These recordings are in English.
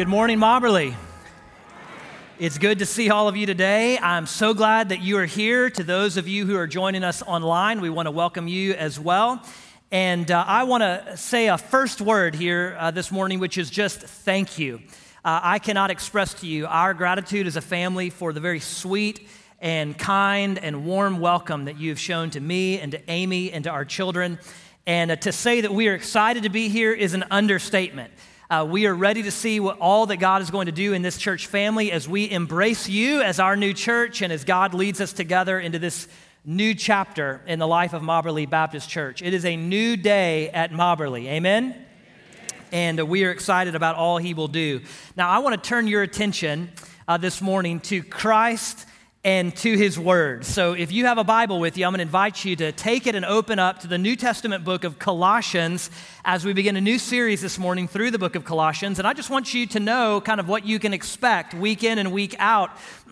Good morning, Mobberly. It's good to see all of you today. I'm so glad that you are here. To those of you who are joining us online, we want to welcome you as well. And uh, I want to say a first word here uh, this morning, which is just thank you. Uh, I cannot express to you our gratitude as a family for the very sweet and kind and warm welcome that you have shown to me and to Amy and to our children. And uh, to say that we are excited to be here is an understatement. Uh, we are ready to see what all that God is going to do in this church family as we embrace you as our new church and as God leads us together into this new chapter in the life of Mobberly Baptist Church. It is a new day at Mobberly. Amen? And uh, we are excited about all he will do. Now, I want to turn your attention uh, this morning to Christ and to his word. So if you have a Bible with you, I'm going to invite you to take it and open up to the New Testament book of Colossians as we begin a new series this morning through the book of Colossians. And I just want you to know kind of what you can expect week in and week out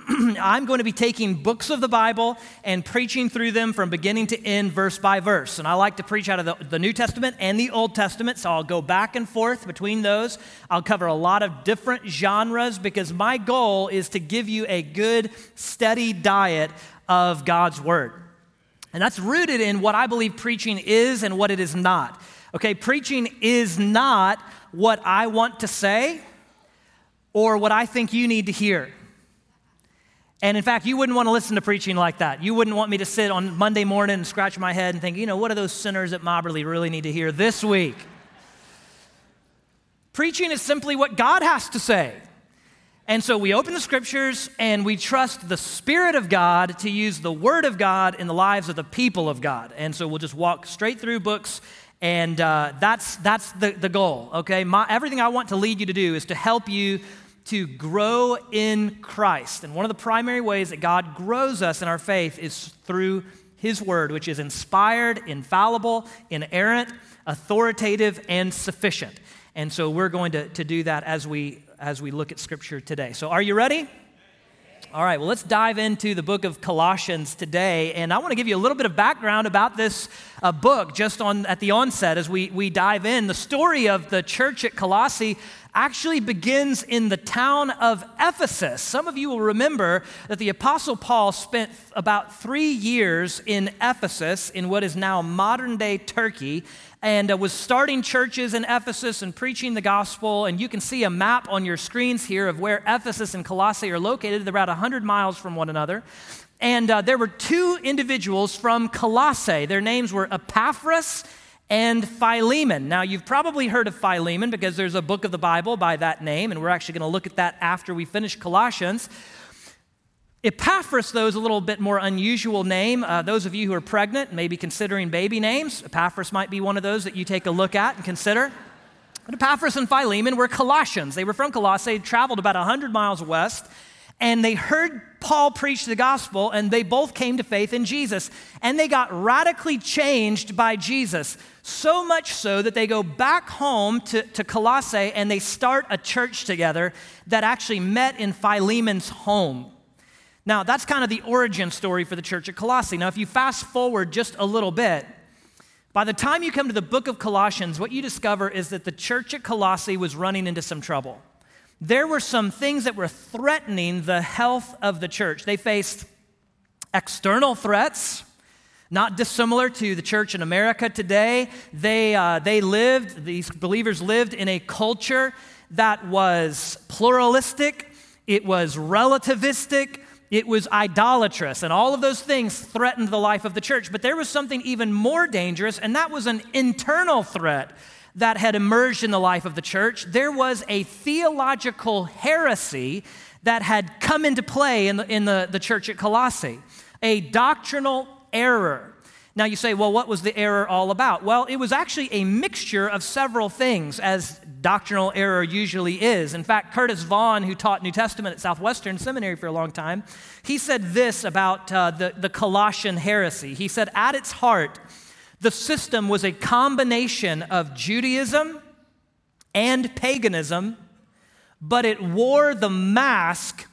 I'm going to be taking books of the Bible and preaching through them from beginning to end, verse by verse. And I like to preach out of the, the, New Testament and the Old Testament, so I'll go back and forth between those. I'll cover a lot of different genres because my goal is to give you a good, steady diet of God's Word. And that's rooted in what I believe preaching is and what it is not. Okay, preaching is not what I want to say or what I think you need to hear. And in fact, you wouldn't want to listen to preaching like that. You wouldn't want me to sit on Monday morning and scratch my head and think, you know, what do those sinners at Mobberly really need to hear this week? Preaching is simply what God has to say. And so we open the scriptures and we trust the Spirit of God to use the Word of God in the lives of the people of God. And so we'll just walk straight through books, and uh, that's, that's the, the goal, okay? My, everything I want to lead you to do is to help you to grow in Christ. And one of the primary ways that God grows us in our faith is through His Word, which is inspired, infallible, inerrant, authoritative, and sufficient. And so we're going to, to do that as we, as we look at Scripture today. So, are you ready? All right, well, let's dive into the book of Colossians today. And I want to give you a little bit of background about this uh, book just on, at the onset as we, we dive in. The story of the church at Colossae actually begins in the town of Ephesus. Some of you will remember that the Apostle Paul spent about three years in Ephesus, in what is now modern day Turkey, and uh, was starting churches in Ephesus and preaching the gospel. And you can see a map on your screens here of where Ephesus and Colossae are located. They're about 100 miles from one another. And uh, there were two individuals from Colossae. Their names were Epaphras and Philemon. Now, you've probably heard of Philemon because there's a book of the Bible by that name, and we're actually going to look at that after we finish Colossians. Epaphras, though, is a little bit more unusual name. Uh, those of you who are pregnant, maybe considering baby names, Epaphras might be one of those that you take a look at and consider. But Epaphras and Philemon were Colossians. They were from Colossae, They traveled about 100 miles west, and they heard Paul preached the gospel, and they both came to faith in Jesus. And they got radically changed by Jesus, so much so that they go back home to, to Colossae and they start a church together that actually met in Philemon's home. Now, that's kind of the origin story for the church at Colossae. Now, if you fast forward just a little bit, by the time you come to the book of Colossians, what you discover is that the church at Colossae was running into some trouble there were some things that were threatening the health of the church. They faced external threats, not dissimilar to the church in America today. They, uh, they lived, these believers lived in a culture that was pluralistic, it was relativistic, it was idolatrous, and all of those things threatened the life of the church. But there was something even more dangerous, and that was an internal threat that had emerged in the life of the church, there was a theological heresy that had come into play in the, in the, the church at Colossae, a doctrinal error. Now you say, well, what was the error all about? Well, it was actually a mixture of several things, as doctrinal error usually is. In fact, Curtis Vaughn, who taught New Testament at Southwestern Seminary for a long time, he said this about uh, the, the Colossian heresy. He said, at its heart, the system was a combination of Judaism and paganism, but it wore the mask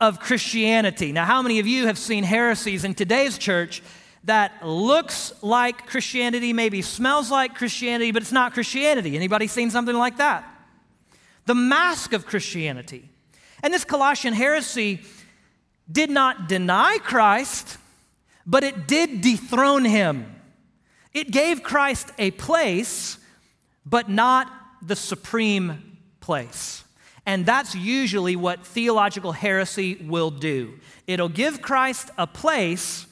of Christianity. Now, how many of you have seen heresies in today's church that looks like Christianity, maybe smells like Christianity, but it's not Christianity? Anybody seen something like that? the mask of Christianity. And this Colossian heresy did not deny Christ, but it did dethrone him. It gave Christ a place, but not the supreme place. And that's usually what theological heresy will do. It'll give Christ a place,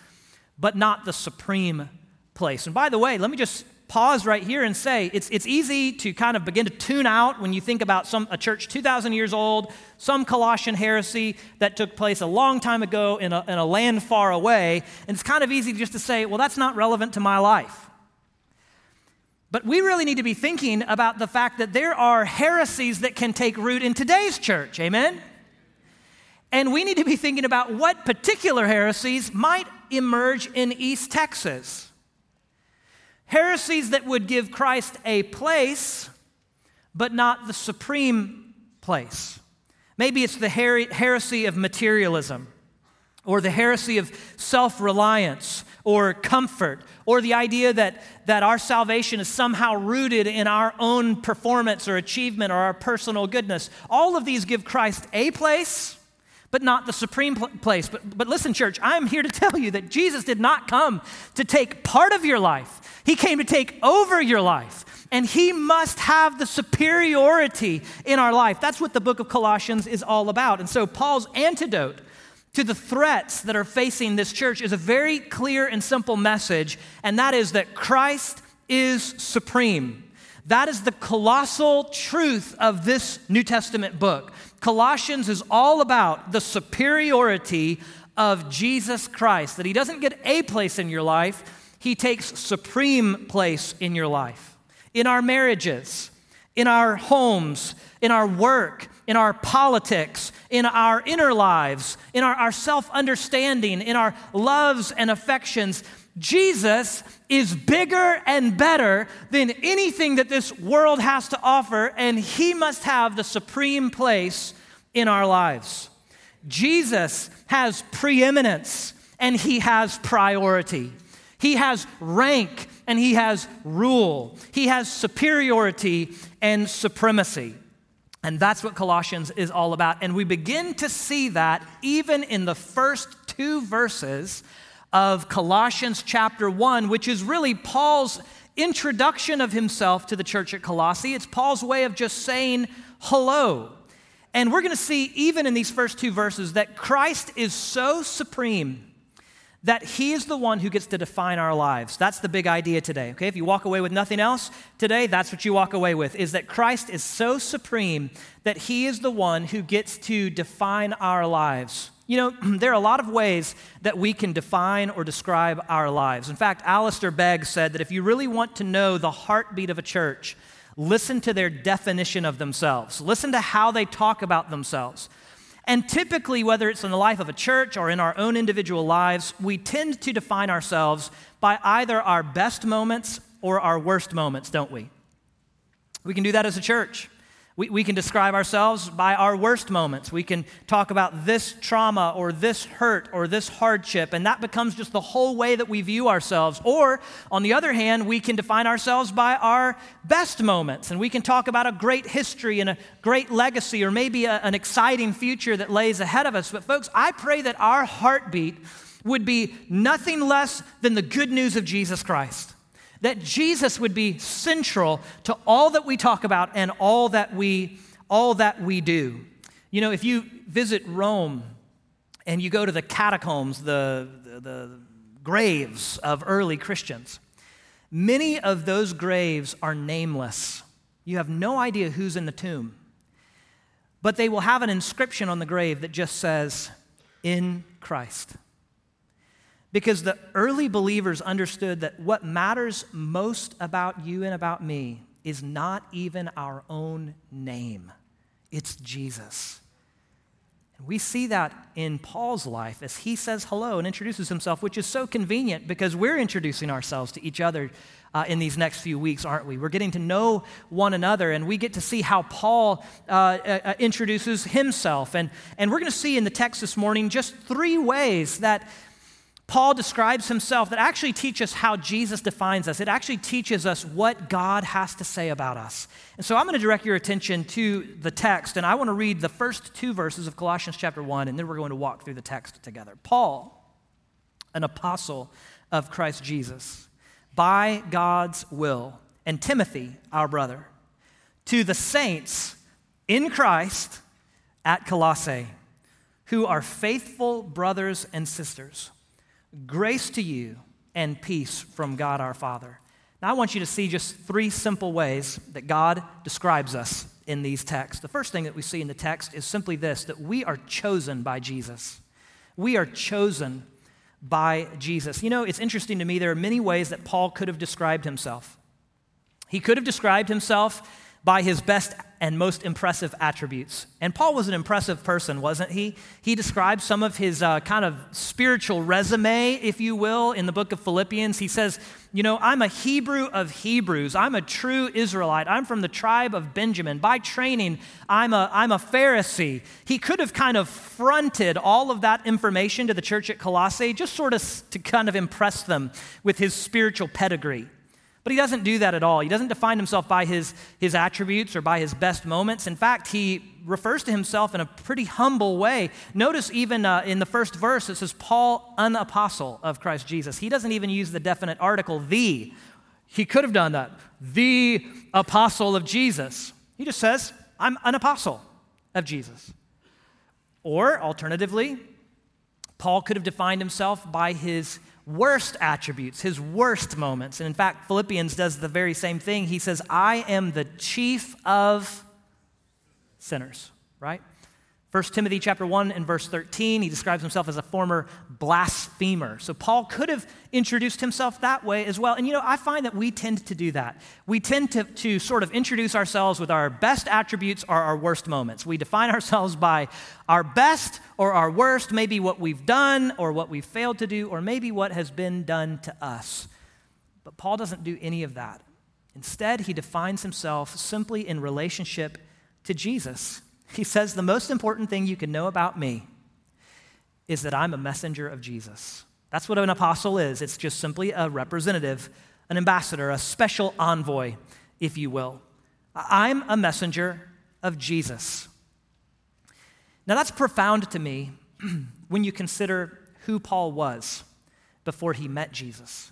but not the supreme place. And by the way, let me just pause right here and say it's, it's easy to kind of begin to tune out when you think about some, a church 2,000 years old, some Colossian heresy that took place a long time ago in a, in a land far away. And it's kind of easy just to say, well, that's not relevant to my life. But we really need to be thinking about the fact that there are heresies that can take root in today's church. Amen? And we need to be thinking about what particular heresies might emerge in East Texas heresies that would give Christ a place, but not the supreme place. Maybe it's the her- heresy of materialism, or the heresy of self reliance, or comfort, or the idea that, that our salvation is somehow rooted in our own performance or achievement or our personal goodness. All of these give Christ a place but not the supreme place. But, but listen, church, I'm here to tell you that Jesus did not come to take part of your life, He came to take over your life. And He must have the superiority in our life. That's what the book of Colossians is all about. And so, Paul's antidote to the threats that are facing this church is a very clear and simple message, and that is that Christ is supreme. That is the colossal truth of this New Testament book. Colossians is all about the superiority of Jesus Christ, that he doesn't get a place in your life, he takes supreme place in your life. In our marriages, in our homes, in our work, in our politics, in our inner lives, in our, our self understanding, in our loves and affections. Jesus is bigger and better than anything that this world has to offer, and he must have the supreme place in our lives. Jesus has preeminence and he has priority. He has rank and he has rule. He has superiority and supremacy. And that's what Colossians is all about. And we begin to see that even in the first two verses of Colossians chapter 1, which is really Paul's introduction of himself to the church at Colossae. It's Paul's way of just saying hello. And we're going to see, even in these first two verses, that Christ is so supreme that he is the one who gets to define our lives. That's the big idea today, okay? If you walk away with nothing else today, that's what you walk away with, is that Christ is so supreme that he is the one who gets to define our lives. You know, there are a lot of ways that we can define or describe our lives. In fact, Alistair Begg said that if you really want to know the heartbeat of a church, listen to their definition of themselves, listen to how they talk about themselves. And typically, whether it's in the life of a church or in our own individual lives, we tend to define ourselves by either our best moments or our worst moments, don't we? We can do that as a church. We, we can describe ourselves by our worst moments. We can talk about this trauma or this hurt or this hardship, and that becomes just the whole way that we view ourselves. Or, on the other hand, we can define ourselves by our best moments, and we can talk about a great history and a great legacy or maybe a, an exciting future that lays ahead of us. But, folks, I pray that our heartbeat would be nothing less than the good news of Jesus Christ that Jesus would be central to all that we talk about and all that we all that we do. You know, if you visit Rome and you go to the catacombs, the, the, the graves of early Christians, many of those graves are nameless. You have no idea who's in the tomb. But they will have an inscription on the grave that just says, In Christ. Because the early believers understood that what matters most about you and about me is not even our own name, it's Jesus. And we see that in Paul's life as he says hello and introduces himself, which is so convenient because we're introducing ourselves to each other uh, in these next few weeks, aren't we? We're getting to know one another and we get to see how Paul uh, uh, introduces himself. And, and we're going to see in the text this morning just three ways that Paul describes himself that actually teach us how Jesus defines us. It actually teaches us what God has to say about us. And so I'm going to direct your attention to the text, and I want to read the first two verses of Colossians chapter 1, and then we're going to walk through the text together. Paul, an apostle of Christ Jesus, by God's will, and Timothy, our brother, to the saints in Christ at Colossae, who are faithful brothers and sisters Grace to you and peace from God our Father. Now, I want you to see just three simple ways that God describes us in these texts. The first thing that we see in the text is simply this that we are chosen by Jesus. We are chosen by Jesus. You know, it's interesting to me, there are many ways that Paul could have described himself. He could have described himself by his best and most impressive attributes. And Paul was an impressive person, wasn't he? He describes some of his uh, kind of spiritual resume, if you will, in the book of Philippians. He says, You know, I'm a Hebrew of Hebrews. I'm a true Israelite. I'm from the tribe of Benjamin. By training, I'm a, I'm a Pharisee. He could have kind of fronted all of that information to the church at Colossae, just sort of to kind of impress them with his spiritual pedigree. But he doesn't do that at all. He doesn't define himself by his, his attributes or by his best moments. In fact, he refers to himself in a pretty humble way. Notice even uh, in the first verse, it says, Paul, an apostle of Christ Jesus. He doesn't even use the definite article, the. He could have done that. The apostle of Jesus. He just says, I'm an apostle of Jesus. Or alternatively, Paul could have defined himself by his worst attributes, his worst moments. And in fact, Philippians does the very same thing. He says, I am the chief of sinners, right? 1 Timothy chapter 1 and verse 13, he describes himself as a former blasphemer. So Paul could have introduced himself that way as well. And you know, I find that we tend to do that. We tend to, to sort of introduce ourselves with our best attributes or our worst moments. We define ourselves by our best or our worst, maybe what we've done or what we've failed to do, or maybe what has been done to us. But Paul doesn't do any of that. Instead, he defines himself simply in relationship to Jesus. He says, The most important thing you can know about me is that I'm a messenger of Jesus. That's what an apostle is. It's just simply a representative, an ambassador, a special envoy, if you will. I'm a messenger of Jesus. Now, that's profound to me when you consider who Paul was before he met Jesus.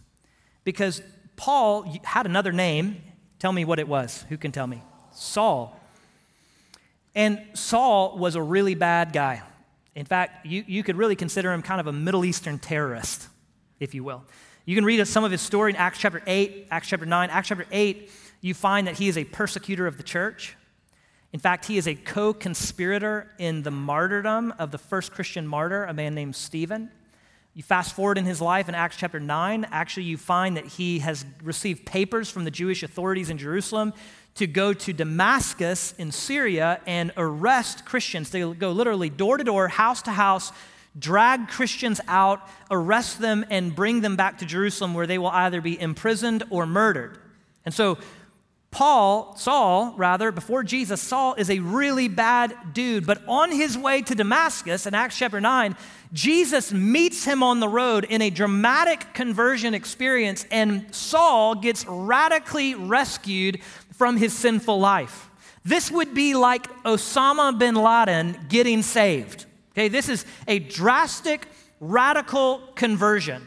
Because Paul had another name. Tell me what it was. Who can tell me? Saul. And Saul was a really bad guy. In fact, you, you could really consider him kind of a Middle Eastern terrorist, if you will. You can read some of his story in Acts chapter 8, Acts chapter 9. Acts chapter 8, you find that he is a persecutor of the church. In fact, he is a co conspirator in the martyrdom of the first Christian martyr, a man named Stephen. You fast forward in his life in Acts chapter 9, actually, you find that he has received papers from the Jewish authorities in Jerusalem to go to Damascus in Syria and arrest Christians. They go literally door to door, house to house, drag Christians out, arrest them, and bring them back to Jerusalem where they will either be imprisoned or murdered. And so, Paul, Saul, rather, before Jesus, Saul is a really bad dude. But on his way to Damascus in Acts chapter 9, Jesus meets him on the road in a dramatic conversion experience, and Saul gets radically rescued from his sinful life. This would be like Osama bin Laden getting saved. Okay, this is a drastic, radical conversion.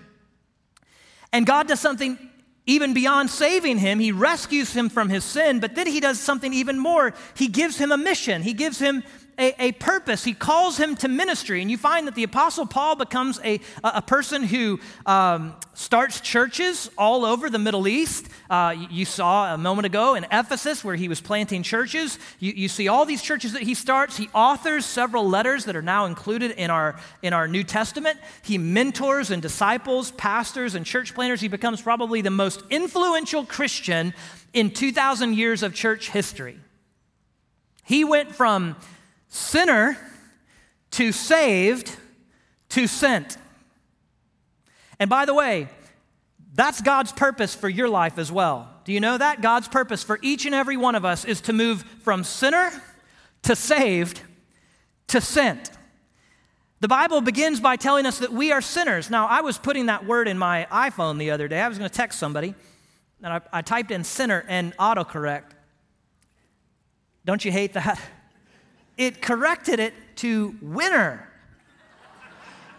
And God does something even beyond saving him. He rescues him from his sin, but then he does something even more. He gives him a mission, he gives him a, a, purpose. He calls him to ministry. And you find that the Apostle Paul becomes a, a person who um, starts churches all over the Middle East. Uh, you saw a moment ago in Ephesus where he was planting churches. You, you see all these churches that he starts. He authors several letters that are now included in our, in our New Testament. He mentors and disciples, pastors, and church planters. He becomes probably the most influential Christian in 2,000 years of church history. He went from sinner to saved to sent. And by the way, that's God's purpose for your life as well. Do you know that? God's purpose for each and every one of us is to move from sinner to saved to sent. The Bible begins by telling us that we are sinners. Now, I was putting that word in my iPhone the other day. I was going to text somebody, and I, I typed in sinner and autocorrect. Don't you hate that? It corrected it to winner.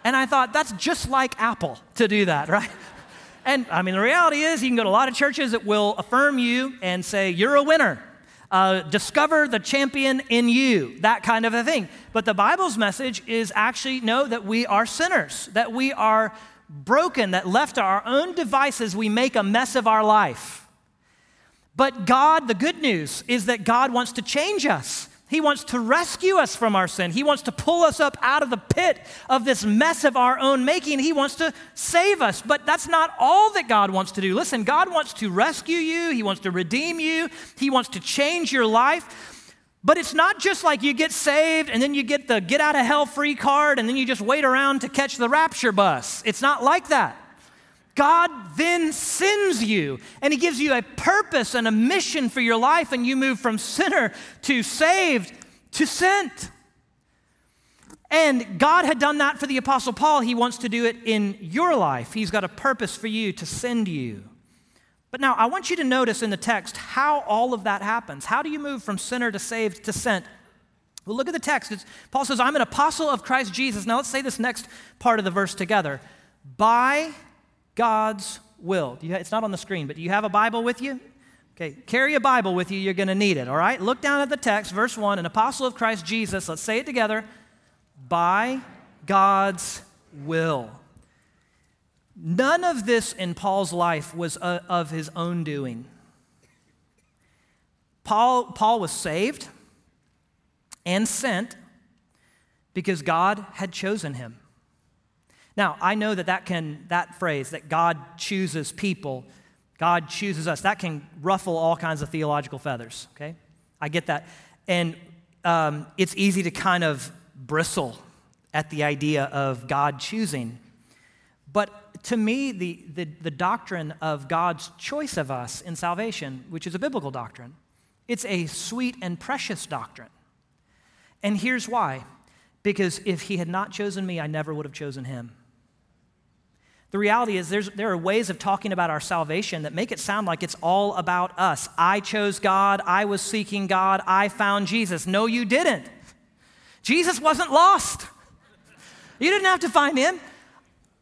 And I thought, that's just like Apple to do that, right? And I mean, the reality is, you can go to a lot of churches that will affirm you and say, you're a winner. Uh, discover the champion in you, that kind of a thing. But the Bible's message is actually know that we are sinners, that we are broken, that left to our own devices, we make a mess of our life. But God, the good news is that God wants to change us. He wants to rescue us from our sin. He wants to pull us up out of the pit of this mess of our own making. He wants to save us. But that's not all that God wants to do. Listen, God wants to rescue you, He wants to redeem you, He wants to change your life. But it's not just like you get saved and then you get the get out of hell free card and then you just wait around to catch the rapture bus. It's not like that. God then sends you and He gives you a purpose and a mission for your life, and you move from sinner to saved to sent. And God had done that for the Apostle Paul. He wants to do it in your life. He's got a purpose for you to send you. But now I want you to notice in the text how all of that happens. How do you move from sinner to saved to sent? Well, look at the text. It's, Paul says, I'm an apostle of Christ Jesus. Now let's say this next part of the verse together. By God's will. It's not on the screen, but do you have a Bible with you? Okay, carry a Bible with you. You're going to need it, all right? Look down at the text, verse 1 An apostle of Christ Jesus, let's say it together, by God's will. None of this in Paul's life was uh, of his own doing. Paul, Paul was saved and sent because God had chosen him. Now, I know that that can, that phrase, that God chooses people, God chooses us, that can ruffle all kinds of theological feathers, okay? I get that. And um, it's easy to kind of bristle at the idea of God choosing. But to me, the, the, the doctrine of God's choice of us in salvation, which is a biblical doctrine, it's a sweet and precious doctrine. And here's why because if he had not chosen me, I never would have chosen him. The reality is, there are ways of talking about our salvation that make it sound like it's all about us. I chose God, I was seeking God, I found Jesus. No, you didn't. Jesus wasn't lost. You didn't have to find him.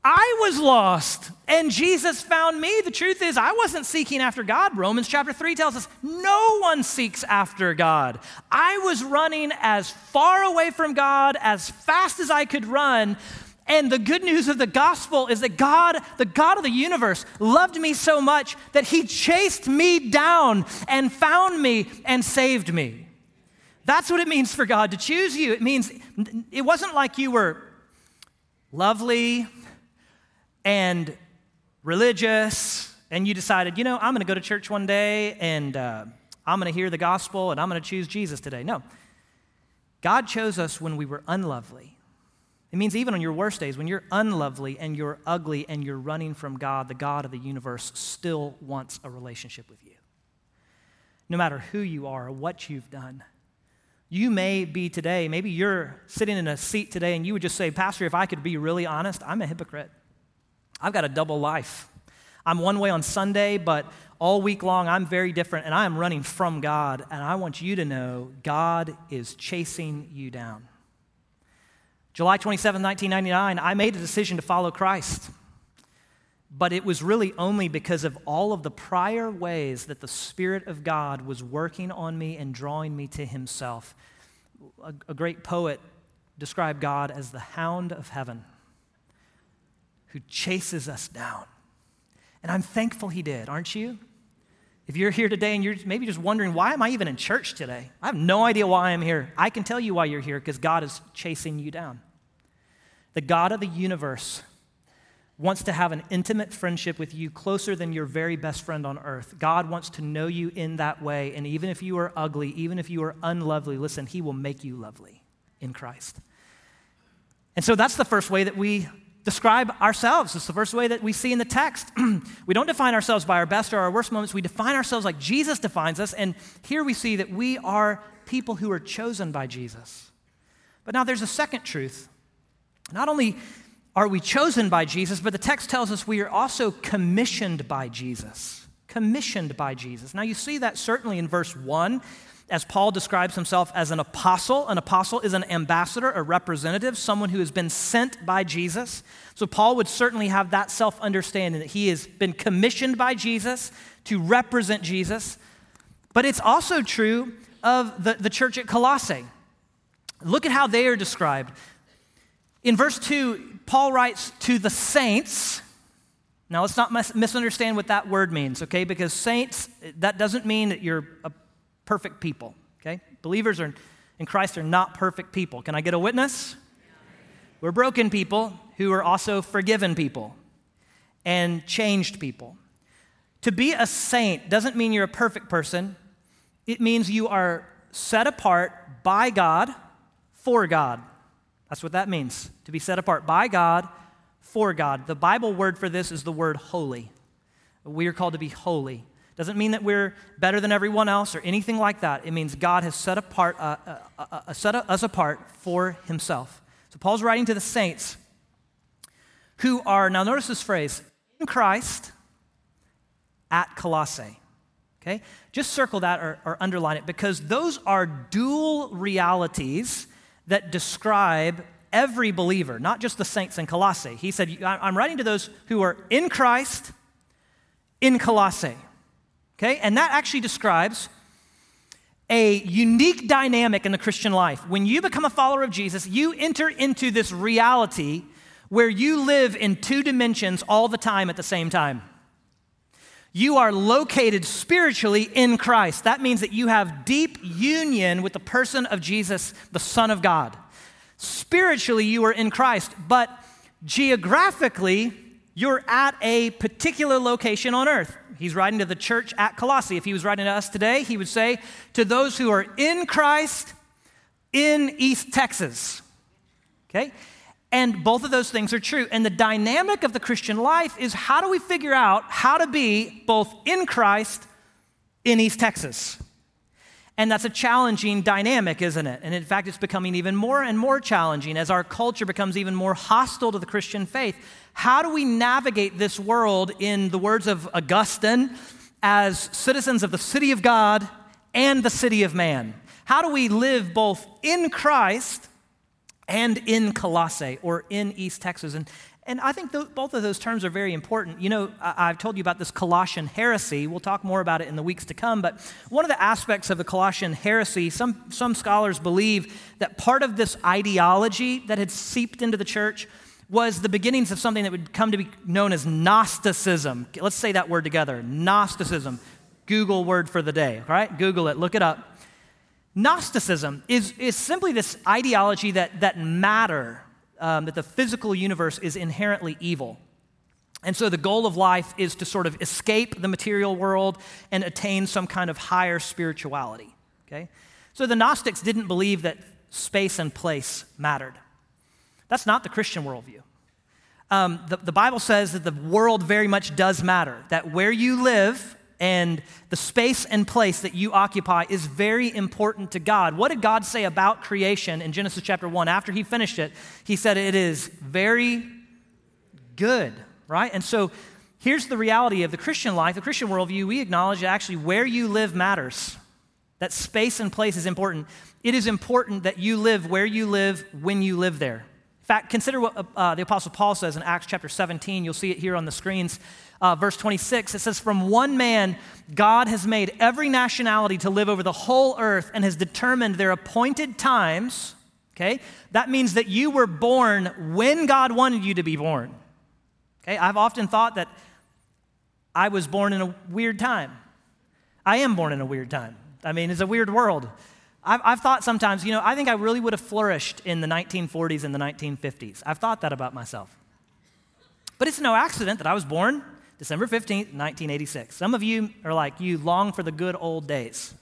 I was lost and Jesus found me. The truth is, I wasn't seeking after God. Romans chapter 3 tells us no one seeks after God. I was running as far away from God as fast as I could run and the good news of the gospel is that God, the God of the universe, loved me so much that he chased me down and found me and saved me. That's what it means for God to choose you. It means it wasn't like you were lovely and religious and you decided, you know, I'm going to go to church one day and uh, I'm going to hear the gospel and I'm going to choose Jesus today. No. God chose us when we were unlovely it means even on your worst days, when you're unlovely and you're ugly and you're running from God, the God of the universe still wants a relationship with you. No matter who you are or what you've done. You may be today, maybe you're sitting in a seat today and you would just say, Pastor, if I could be really honest, I'm a hypocrite. I've got a double life. I'm one way on Sunday, but all week long I'm very different and I am running from God. And I want you to know God is chasing you down. July 27, 1999, I made a decision to follow Christ. But it was really only because of all of the prior ways that the Spirit of God was working on me and drawing me to Himself. A, a great poet described God as the hound of heaven who chases us down. And I'm thankful He did, aren't you? If you're here today and you're maybe just wondering, why am I even in church today? I have no idea why I'm here. I can tell you why you're here because God is chasing you down. The God of the universe wants to have an intimate friendship with you closer than your very best friend on earth. God wants to know you in that way. And even if you are ugly, even if you are unlovely, listen, He will make you lovely in Christ. And so that's the first way that we describe ourselves. It's the first way that we see in the text. we don't define ourselves by our best or our worst moments. We define ourselves like Jesus defines us. And here we see that we are people who are chosen by Jesus. But now there's a second truth Not only are we chosen by Jesus, but the text tells us we are also commissioned by Jesus. Commissioned by Jesus. Now, you see that certainly in verse 1 as Paul describes himself as an apostle. An apostle is an ambassador, a representative, someone who has been sent by Jesus. So Paul would certainly have that self understanding that he has been commissioned by Jesus to represent Jesus. But it's also true of the, the church at Colossae. Look at how they are described. In verse 2, Paul writes to the saints. Now, let's not mis- misunderstand what that word means, okay? Because saints, that doesn't mean that you're a perfect people, okay? Believers are, in Christ are not perfect people. Can I get a witness? We're broken people who are also forgiven people and changed people. To be a saint doesn't mean you're a perfect person, it means you are set apart by God for God. That's what that means, to be set apart by God for God. The Bible word for this is the word holy. We are called to be holy. Doesn't mean that we're better than everyone else or anything like that. It means God has set, apart, uh, uh, uh, uh set us apart for himself. So Paul's writing to the saints who are, now notice this phrase, in Christ at Colossae. Okay? Just circle that or, or underline it because those are dual realities that describe every believer, not just the saints in Colossae. He said, I'm writing to those who are in Christ in Colossae. Okay? And that actually describes a unique dynamic in the Christian life. When you become a follower of Jesus, you enter into this reality where you live in two dimensions all the time at the same time. You are located spiritually in Christ. That means that you have deep union with the person of Jesus, the Son of God. Spiritually, you are in Christ, but geographically, you're at a particular location on earth. He's writing to the church at Colossae. If he was writing to us today, he would say, To those who are in Christ in East Texas. Okay? And both of those things are true. And the dynamic of the Christian life is how do we figure out how to be both in Christ in East Texas? And that's a challenging dynamic, isn't it? And in fact, it's becoming even more and more challenging as our culture becomes even more hostile to the Christian faith. How do we navigate this world, in the words of Augustine, as citizens of the city of God and the city of man? How do we live both in Christ and in Colossae or in East Texas. And, and I think th- both of those terms are very important. You know, I- have told you about this Colossian heresy. We'll talk more about it in the weeks to come. But one of the aspects of the Colossian heresy, some, some scholars believe that part of this ideology that had seeped into the church was the beginnings of something that would come to be known as Gnosticism. Let's say that word together Gnosticism. Google word for the day, right? Google it, look it up. Gnosticism is, is simply this ideology that, that matter, um, that the physical universe is inherently evil. And so the goal of life is to sort of escape the material world and attain some kind of higher spirituality. Okay? So the Gnostics didn't believe that space and place mattered. That's not the Christian worldview. Um, the, the Bible says that the world very much does matter, that where you live and the space and place that you occupy is very important to God. What did God say about creation in Genesis chapter 1? After he finished it, he said it is very good, right? And so here's the reality of the Christian life, the Christian worldview. We acknowledge that actually where you live matters, that space and place is important. It is important that you live where you live when you live there. In fact, consider what uh, the Apostle Paul says in Acts chapter 17. You'll see it here on the screens uh, verse 26, it says, From one man, God has made every nationality to live over the whole earth and has determined their appointed times. Okay? That means that you were born when God wanted you to be born. Okay? I've often thought that I was born in a weird time. I am born in a weird time. I mean, it's a weird world. I've, I've, thought sometimes, you know, I think I really would have flourished in the 1940s and the 1950s. I've thought that about myself. But it's no accident that I was born December 15th, 1986. Some of you are like, you long for the good old days.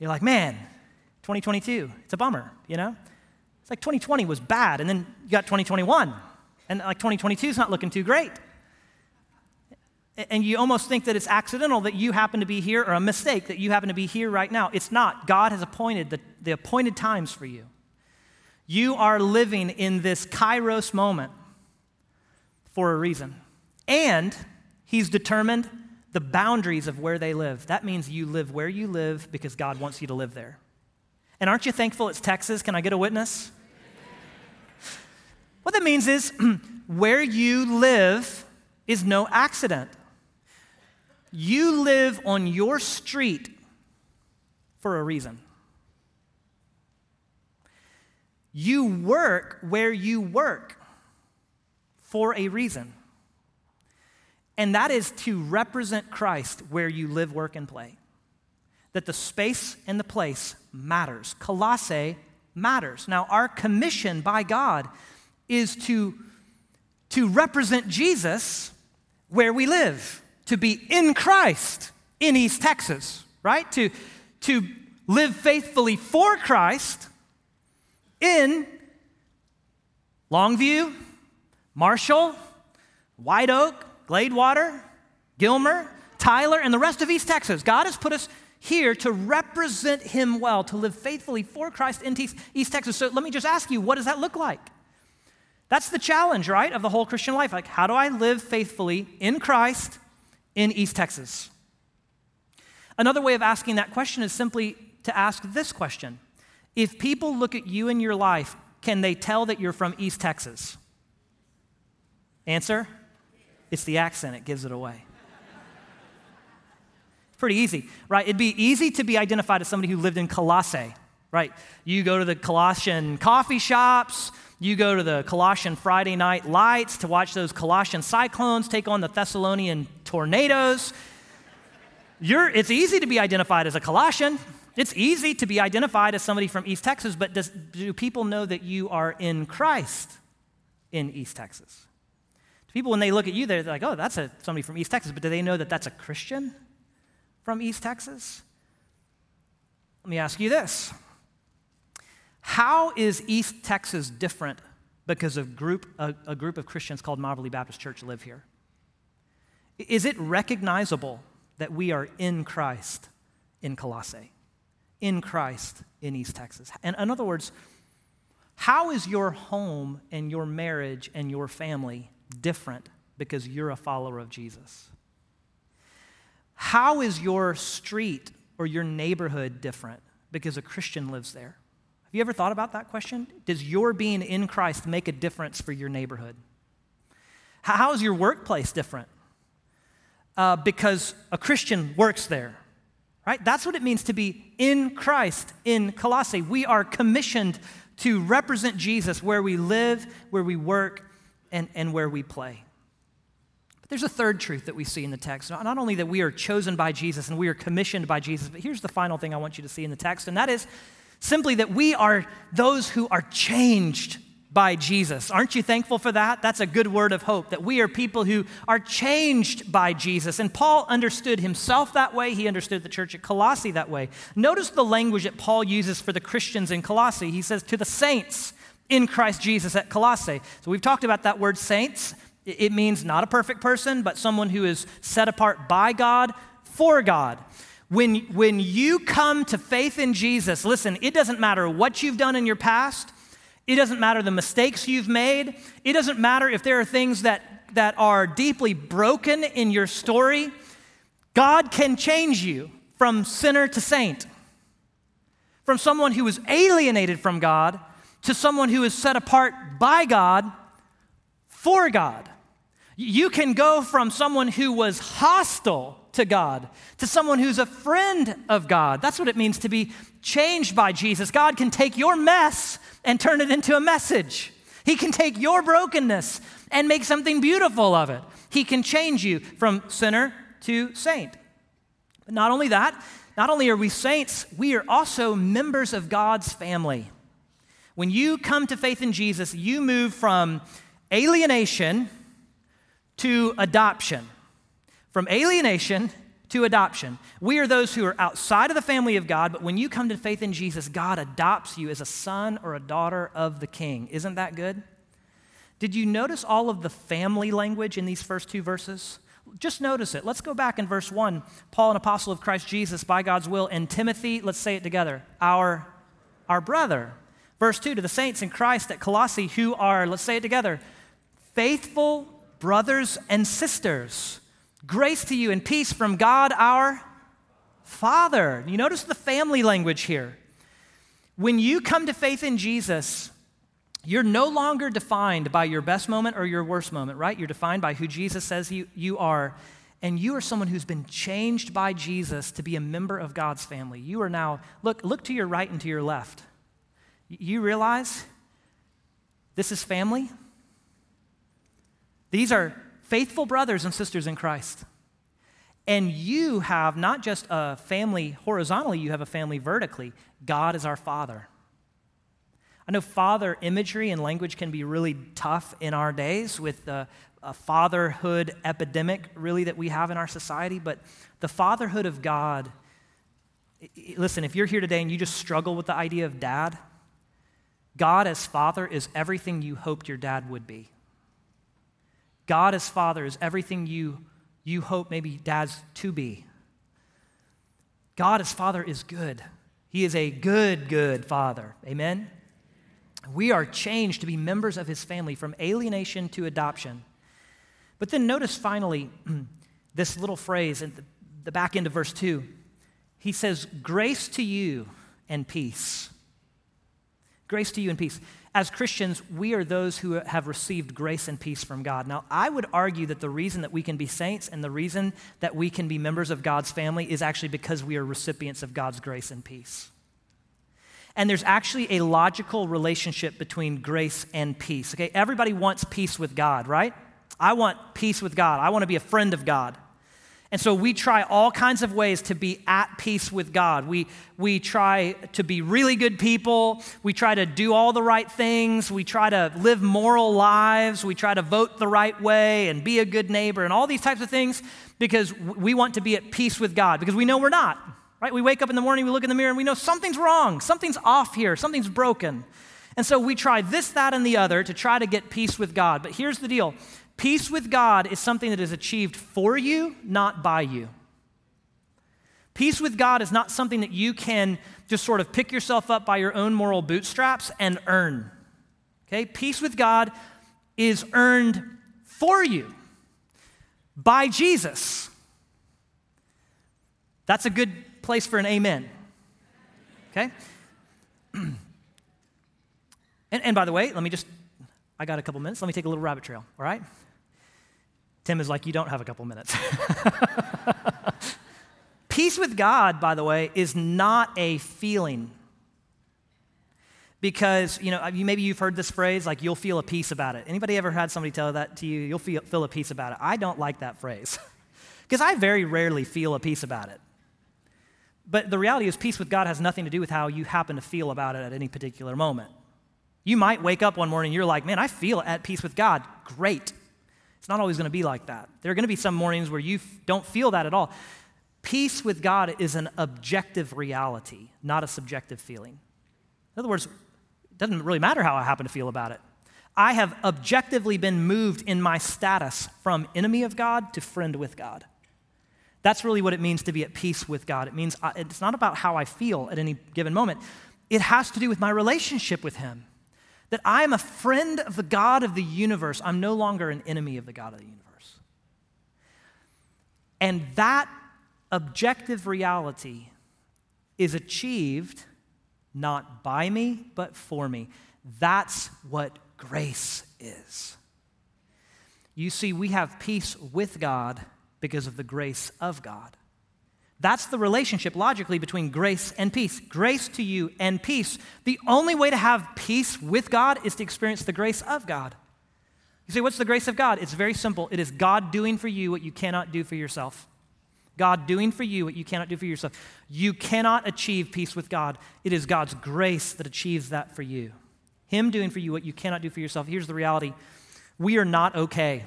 You're like, man, 2022, it's a bummer, you know? It's like 2020 was bad, and then you got 2021, and like 2022 is not looking too great. And you almost think that it's accidental that you happen to be here, or a mistake that you happen to be here right now. It's not. God has appointed the, the appointed times for you. You are living in this kairos moment for a reason. And He's determined the boundaries of where they live. That means you live where you live because God wants you to live there. And aren't you thankful it's Texas? Can I get a witness? What that means is where you live is no accident. You live on your street for a reason. You work where you work for a reason. And that is to represent Christ where you live, work, and play. That the space and the place matters. Colossae matters. Now, our commission by God is to, to represent Jesus where we live, to be in Christ in East Texas, right? To, to live faithfully for Christ in Longview, Marshall, White Oak, Gladewater, Gilmer, Tyler, and the rest of East Texas. God has put us here to represent Him well, to live faithfully for Christ in East Texas. So let me just ask you, what does that look like? That's the challenge, right, of the whole Christian life. Like, how do I live faithfully in Christ in East Texas? Another way of asking that question is simply to ask this question if people look at you in your life, can they tell that you're from East Texas? Answer? It's the accent, it gives it away. Pretty easy, right? It'd be easy to be identified as somebody who lived in Colossae, right? You go to the Colossian coffee shops, you go to the Colossian Friday night lights to watch those Colossian cyclones take on the Thessalonian tornadoes. You're, it's easy to be identified as a Colossian, it's easy to be identified as somebody from East Texas, but does, do people know that you are in Christ in East Texas? People, when they look at you, they're like, oh, that's a, somebody from East Texas, but do they know that that's a Christian from East Texas? Let me ask you this How is East Texas different because a group, a, a group of Christians called Mobberly Baptist Church live here? Is it recognizable that we are in Christ in Colossae? in Christ in East Texas. And in other words, how is your home and your marriage and your family different because you're a follower of Jesus? How is your street or your neighborhood different because a Christian lives there? Have you ever thought about that question? Does your being in Christ make a difference for your neighborhood? How is your workplace different? Uh, because a Christian works there right? That's what it means to be in Christ in Colossae. We are commissioned to represent Jesus where we live, where we work, and, and where we play. But there's a third truth that we see in the text. Not only that we are chosen by Jesus and we are commissioned by Jesus, but here's the final thing I want you to see in the text, and that is simply that we are those who are changed by Jesus. Aren't you thankful for that? That's a good word of hope that we are people who are changed by Jesus. And Paul understood himself that way. He understood the church at Colossae that way. Notice the language that Paul uses for the Christians in Colossae. He says, to the saints in Christ Jesus at Colossae. So we've talked about that word saints. It means not a perfect person, but someone who is set apart by God for God. When, when you come to faith in Jesus, listen, it doesn't matter what you've done in your past. It doesn't matter the mistakes you've made. It doesn't matter if there are things that, that are deeply broken in your story. God can change you from sinner to saint, from someone who was alienated from God to someone who is set apart by God for God. You can go from someone who was hostile to God to someone who's a friend of God. That's what it means to be changed by Jesus. God can take your mess and turn it into a message. He can take your brokenness and make something beautiful of it. He can change you from sinner to saint. But not only that, not only are we saints, we are also members of God's family. When you come to faith in Jesus, you move from alienation to adoption. From alienation to adoption. We are those who are outside of the family of God, but when you come to faith in Jesus, God adopts you as a son or a daughter of the king. Isn't that good? Did you notice all of the family language in these first two verses? Just notice it. Let's go back in verse 1. Paul, an apostle of Christ Jesus by God's will, and Timothy, let's say it together, our, our brother. Verse 2 to the saints in Christ at Colossae who are, let's say it together, faithful brothers and sisters. Grace to you and peace from God our Father. You notice the family language here. When you come to faith in Jesus, you're no longer defined by your best moment or your worst moment, right? You're defined by who Jesus says you, you are. And you are someone who's been changed by Jesus to be a member of God's family. You are now, look, look to your right and to your left. You realize this is family? These are faithful brothers and sisters in Christ. And you have not just a family horizontally, you have a family vertically. God is our Father. I know father imagery and language can be really tough in our days with the fatherhood epidemic, really, that we have in our society, but the fatherhood of God. Listen, if you're here today and you just struggle with the idea of dad, God as Father is everything you hoped your dad would be. God as Father is everything you, you hope maybe dad's to be. God as Father is good. He is a good, good Father. Amen? We are changed to be members of His family from alienation to adoption. But then notice finally this little phrase at the, the back end of verse 2. He says, Grace to you and peace Grace to you and peace. As Christians, we are those who have received grace and peace from God. Now, I would argue that the reason that we can be saints and the reason that we can be members of God's family is actually because we are recipients of God's grace and peace. And there's actually a logical relationship between grace and peace. Okay, everybody wants peace with God, right? I want peace with God. I want to be a friend of God. And so we try all kinds of ways to be at peace with God. We, we try to be really good people. We try to do all the right things. We try to live moral lives. We try to vote the right way and be a good neighbor and all these types of things because we want to be at peace with God because we know we're not. Right? We wake up in the morning, we look in the mirror, and we know something's wrong. Something's off here. Something's broken. And so we try this, that, and the other to try to get peace with God. But here's the deal Peace with God is something that is achieved for you, not by you. Peace with God is not something that you can just sort of pick yourself up by your own moral bootstraps and earn. Okay? Peace with God is earned for you by Jesus. That's a good place for an amen. Okay? and, and by the way, let me just, I got a couple minutes. Let me take a little rabbit trail, all right? Tim is like, You don't have a couple minutes. Peace with God, by the way, is not a feeling. Because, you know, maybe you've heard this phrase, like, you'll feel a peace about it. Anybody ever had somebody tell that to you? You'll feel, feel a peace about it. I don't like that phrase. Because I very rarely feel a peace about it. But the reality is, peace with God has nothing to do with how you happen to feel about it at any particular moment. You might wake up one morning, you're like, man, I feel at peace with God. Great. Not always going to be like that. There are going to be some mornings where you f- don't feel that at all. Peace with God is an objective reality, not a subjective feeling. In other words, it doesn't really matter how I happen to feel about it. I have objectively been moved in my status from enemy of God to friend with God. That's really what it means to be at peace with God. It means I, it's not about how I feel at any given moment, it has to do with my relationship with Him that I am a friend of the God of the universe. I'm no longer an enemy of the God of the universe. And that objective reality is achieved not by me, but for me. That's what grace is. You see, we have peace with God because of the grace of God. That's the relationship logically between grace and peace. Grace to you and peace. The only way to have peace with God is to experience the grace of God. You say, what's the grace of God? It's very simple. It is God doing for you what you cannot do for yourself. God doing for you what you cannot do for yourself. You cannot achieve peace with God. It is God's grace that achieves that for you. Him doing for you what you cannot do for yourself. Here's the reality we are not okay.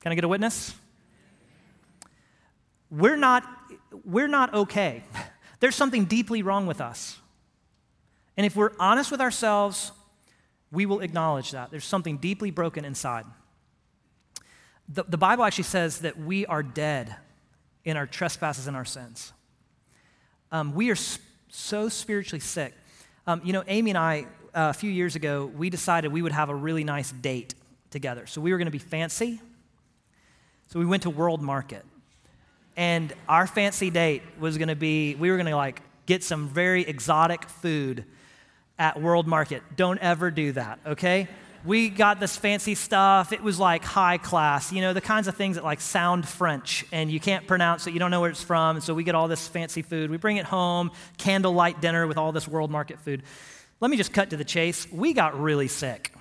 Can I get a witness? We're not we're not okay. There's something deeply wrong with us. And if we're honest with ourselves, we will acknowledge that. There's something deeply broken inside. The, the Bible actually says that we are dead in our trespasses and our sins. Um, we are sp- so spiritually sick. Um, you know, Amy and I, uh, a few years ago, we decided we would have a really nice date together. So we were going to be fancy. So we went to World Market. And our fancy date was going to be we were going to like get some very exotic food at World Market. Don't ever do that, okay? We got this fancy stuff. It was like high class, you know, the kinds of things that like sound French and you can't pronounce it, you don't know where it's from. So we get all this fancy food. We bring it home, candlelight dinner with all this World Market food. Let me just cut to the chase. We got really sick.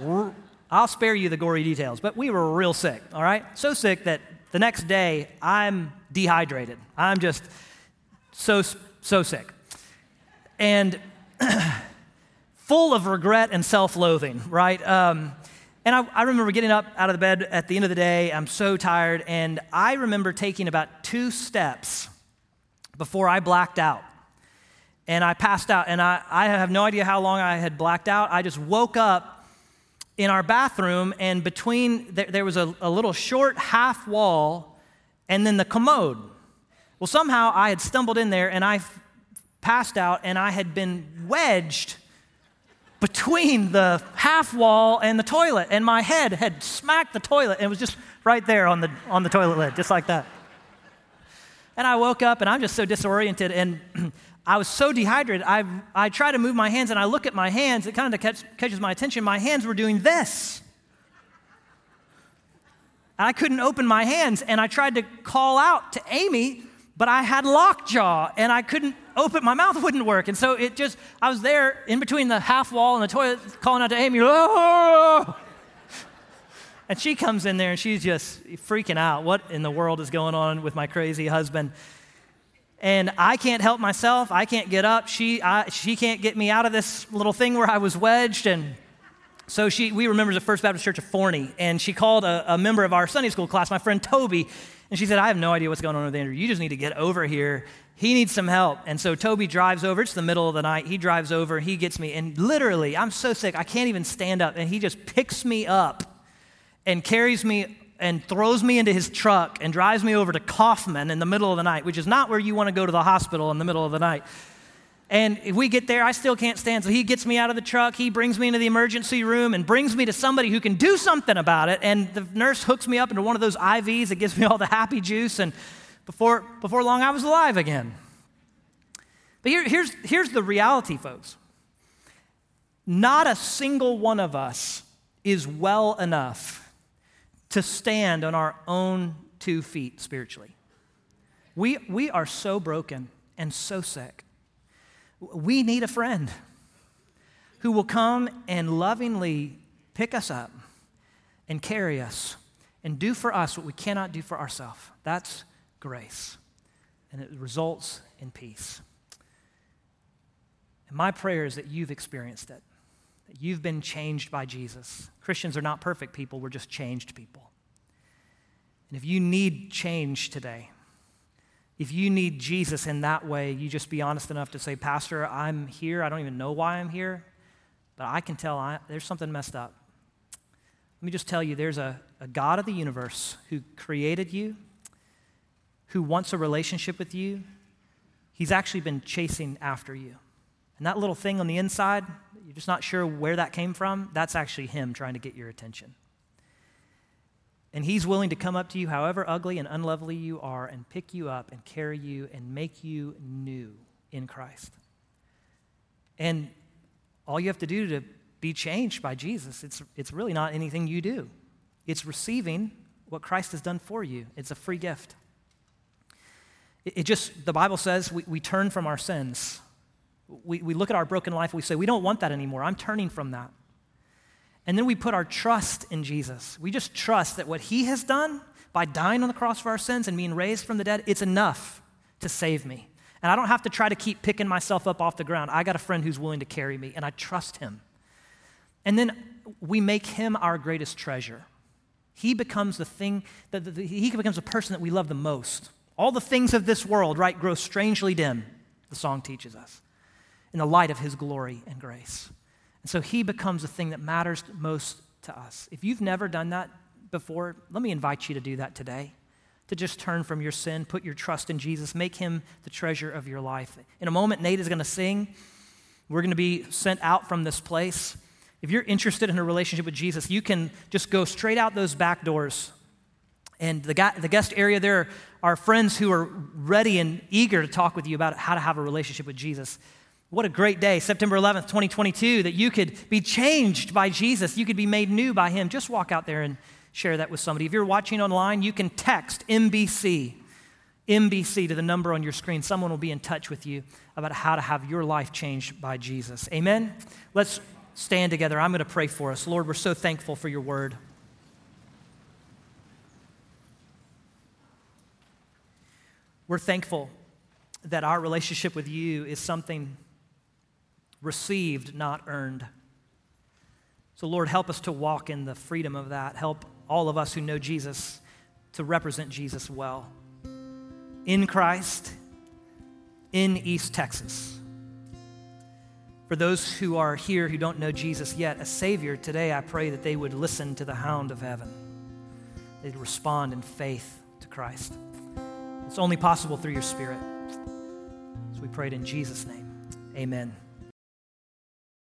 I'll spare you the gory details, but we were real sick, all right? So sick that the next day I'm dehydrated. I'm just so, so sick. And full of regret and self loathing, right? Um, and I, I, remember getting up out of the bed at the end of the day. I'm so tired. And I remember taking about two steps before I blacked out. And I passed out. And I, I have no idea how long I had blacked out. I just woke up in our bathroom, and between there, there was a, a little short half wall and then the commode. Well, somehow I had stumbled in there and I passed out, and I had been wedged between the half wall and the toilet, and my head had smacked the toilet, and it was just right there on the, on the toilet lid, just like that. And I woke up, and I'm just so disoriented, and I was so dehydrated. I, I try to move my hands, and I look at my hands. It kind of catch, catches my attention. My hands were doing this. And I couldn't open my hands, and I tried to call out to Amy, but I had lockjaw, and I couldn't open, my mouth wouldn't work. And so it just, I was there in between the half wall and the toilet calling out to Amy, oh! And she comes in there and she's just freaking out. What in the world is going on with my crazy husband? And I can't help myself. I can't get up. She, I, she can't get me out of this little thing where I was wedged. And so she, we were members of First Baptist Church of Forney. And she called a, a member of our Sunday school class, my friend Toby. And she said, I have no idea what's going on with Andrew. You just need to get over here he needs some help. And so Toby drives over. It's the middle of the night. He drives over. He gets me. And literally, I'm so sick, I can't even stand up. And he just picks me up and carries me and throws me into his truck and drives me over to Kaufman in the middle of the night, which is not where you want to go to the hospital in the middle of the night. And if we get there, I still can't stand. So he gets me out of the truck. He brings me into the emergency room and brings me to somebody who can do something about it. And the nurse hooks me up into one of those IVs that gives me all the happy juice. And before, before long, I was alive again. But here, here's, here's the reality, folks. Not a single one of us is well enough to stand on our own two feet spiritually. We, we are so broken and so sick. We need a friend who will come and lovingly pick us up and carry us and do for us what we cannot do for ourselves. That's grace, and it results in peace. And my prayer is that you've experienced it, that you've been changed by Jesus. Christians are not perfect people, we're just changed people. And if you need change today, if you need Jesus in that way, you just be honest enough to say, Pastor, I'm here. I don't even know why I'm here, but I can tell I, there's something messed up. Let me just tell you there's a, a God of the universe who created you, who wants a relationship with you, he's actually been chasing after you. And that little thing on the inside, you're just not sure where that came from, that's actually him trying to get your attention. And he's willing to come up to you, however ugly and unlovely you are, and pick you up and carry you and make you new in Christ. And all you have to do to be changed by Jesus, it's, it's really not anything you do. It's receiving what Christ has done for you. It's a free gift. It just, the Bible says we, we turn from our sins. We, we look at our broken life, and we say, we don't want that anymore. I'm turning from that. And then we put our trust in Jesus. We just trust that what he has done by dying on the cross for our sins and being raised from the dead, it's enough to save me. And I don't have to try to keep picking myself up off the ground. I got a friend who's willing to carry me, and I trust him. And then we make him our greatest treasure. He becomes the thing, that he becomes a person that we love the most. All the things of this world, right, grow strangely dim, the song teaches us, in the light of his glory and grace. And so he becomes the thing that matters most to us. If you've never done that before, let me invite you to do that today. To just turn from your sin, put your trust in Jesus, make him the treasure of your life. In a moment, Nate is going to sing, We're going to be sent out from this place. If you're interested in a relationship with Jesus, you can just go straight out those back doors. And the, guy, the guest area there are friends who are ready and eager to talk with you about how to have a relationship with Jesus. What a great day, September 11th, 2022, that you could be changed by Jesus. You could be made new by Him. Just walk out there and share that with somebody. If you're watching online, you can text MBC, MBC to the number on your screen. Someone will be in touch with you about how to have your life changed by Jesus. Amen? Let's stand together. I'm going to pray for us. Lord, we're so thankful for your word. We're thankful that our relationship with you is something received, not earned. So, Lord, help us to walk in the freedom of that. Help all of us who know Jesus to represent Jesus well. In Christ, in East Texas. For those who are here who don't know Jesus yet, a Savior, today I pray that they would listen to the hound of heaven. They'd respond in faith to Christ. It's only possible through your Spirit. So we prayed in Jesus' name. Amen.